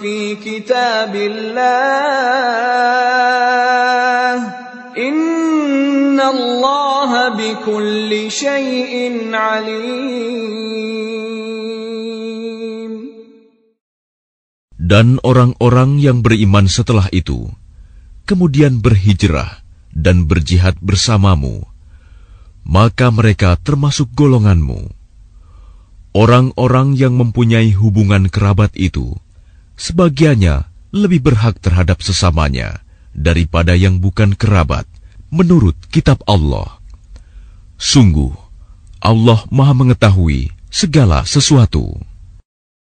في كتاب الله. إن Alim. Dan orang-orang yang beriman setelah itu, kemudian berhijrah dan berjihad bersamamu, maka mereka termasuk golonganmu. Orang-orang yang mempunyai hubungan kerabat itu, sebagiannya lebih berhak terhadap sesamanya daripada yang bukan kerabat menurut kitab Allah. Sungguh, Allah Maha Mengetahui segala sesuatu.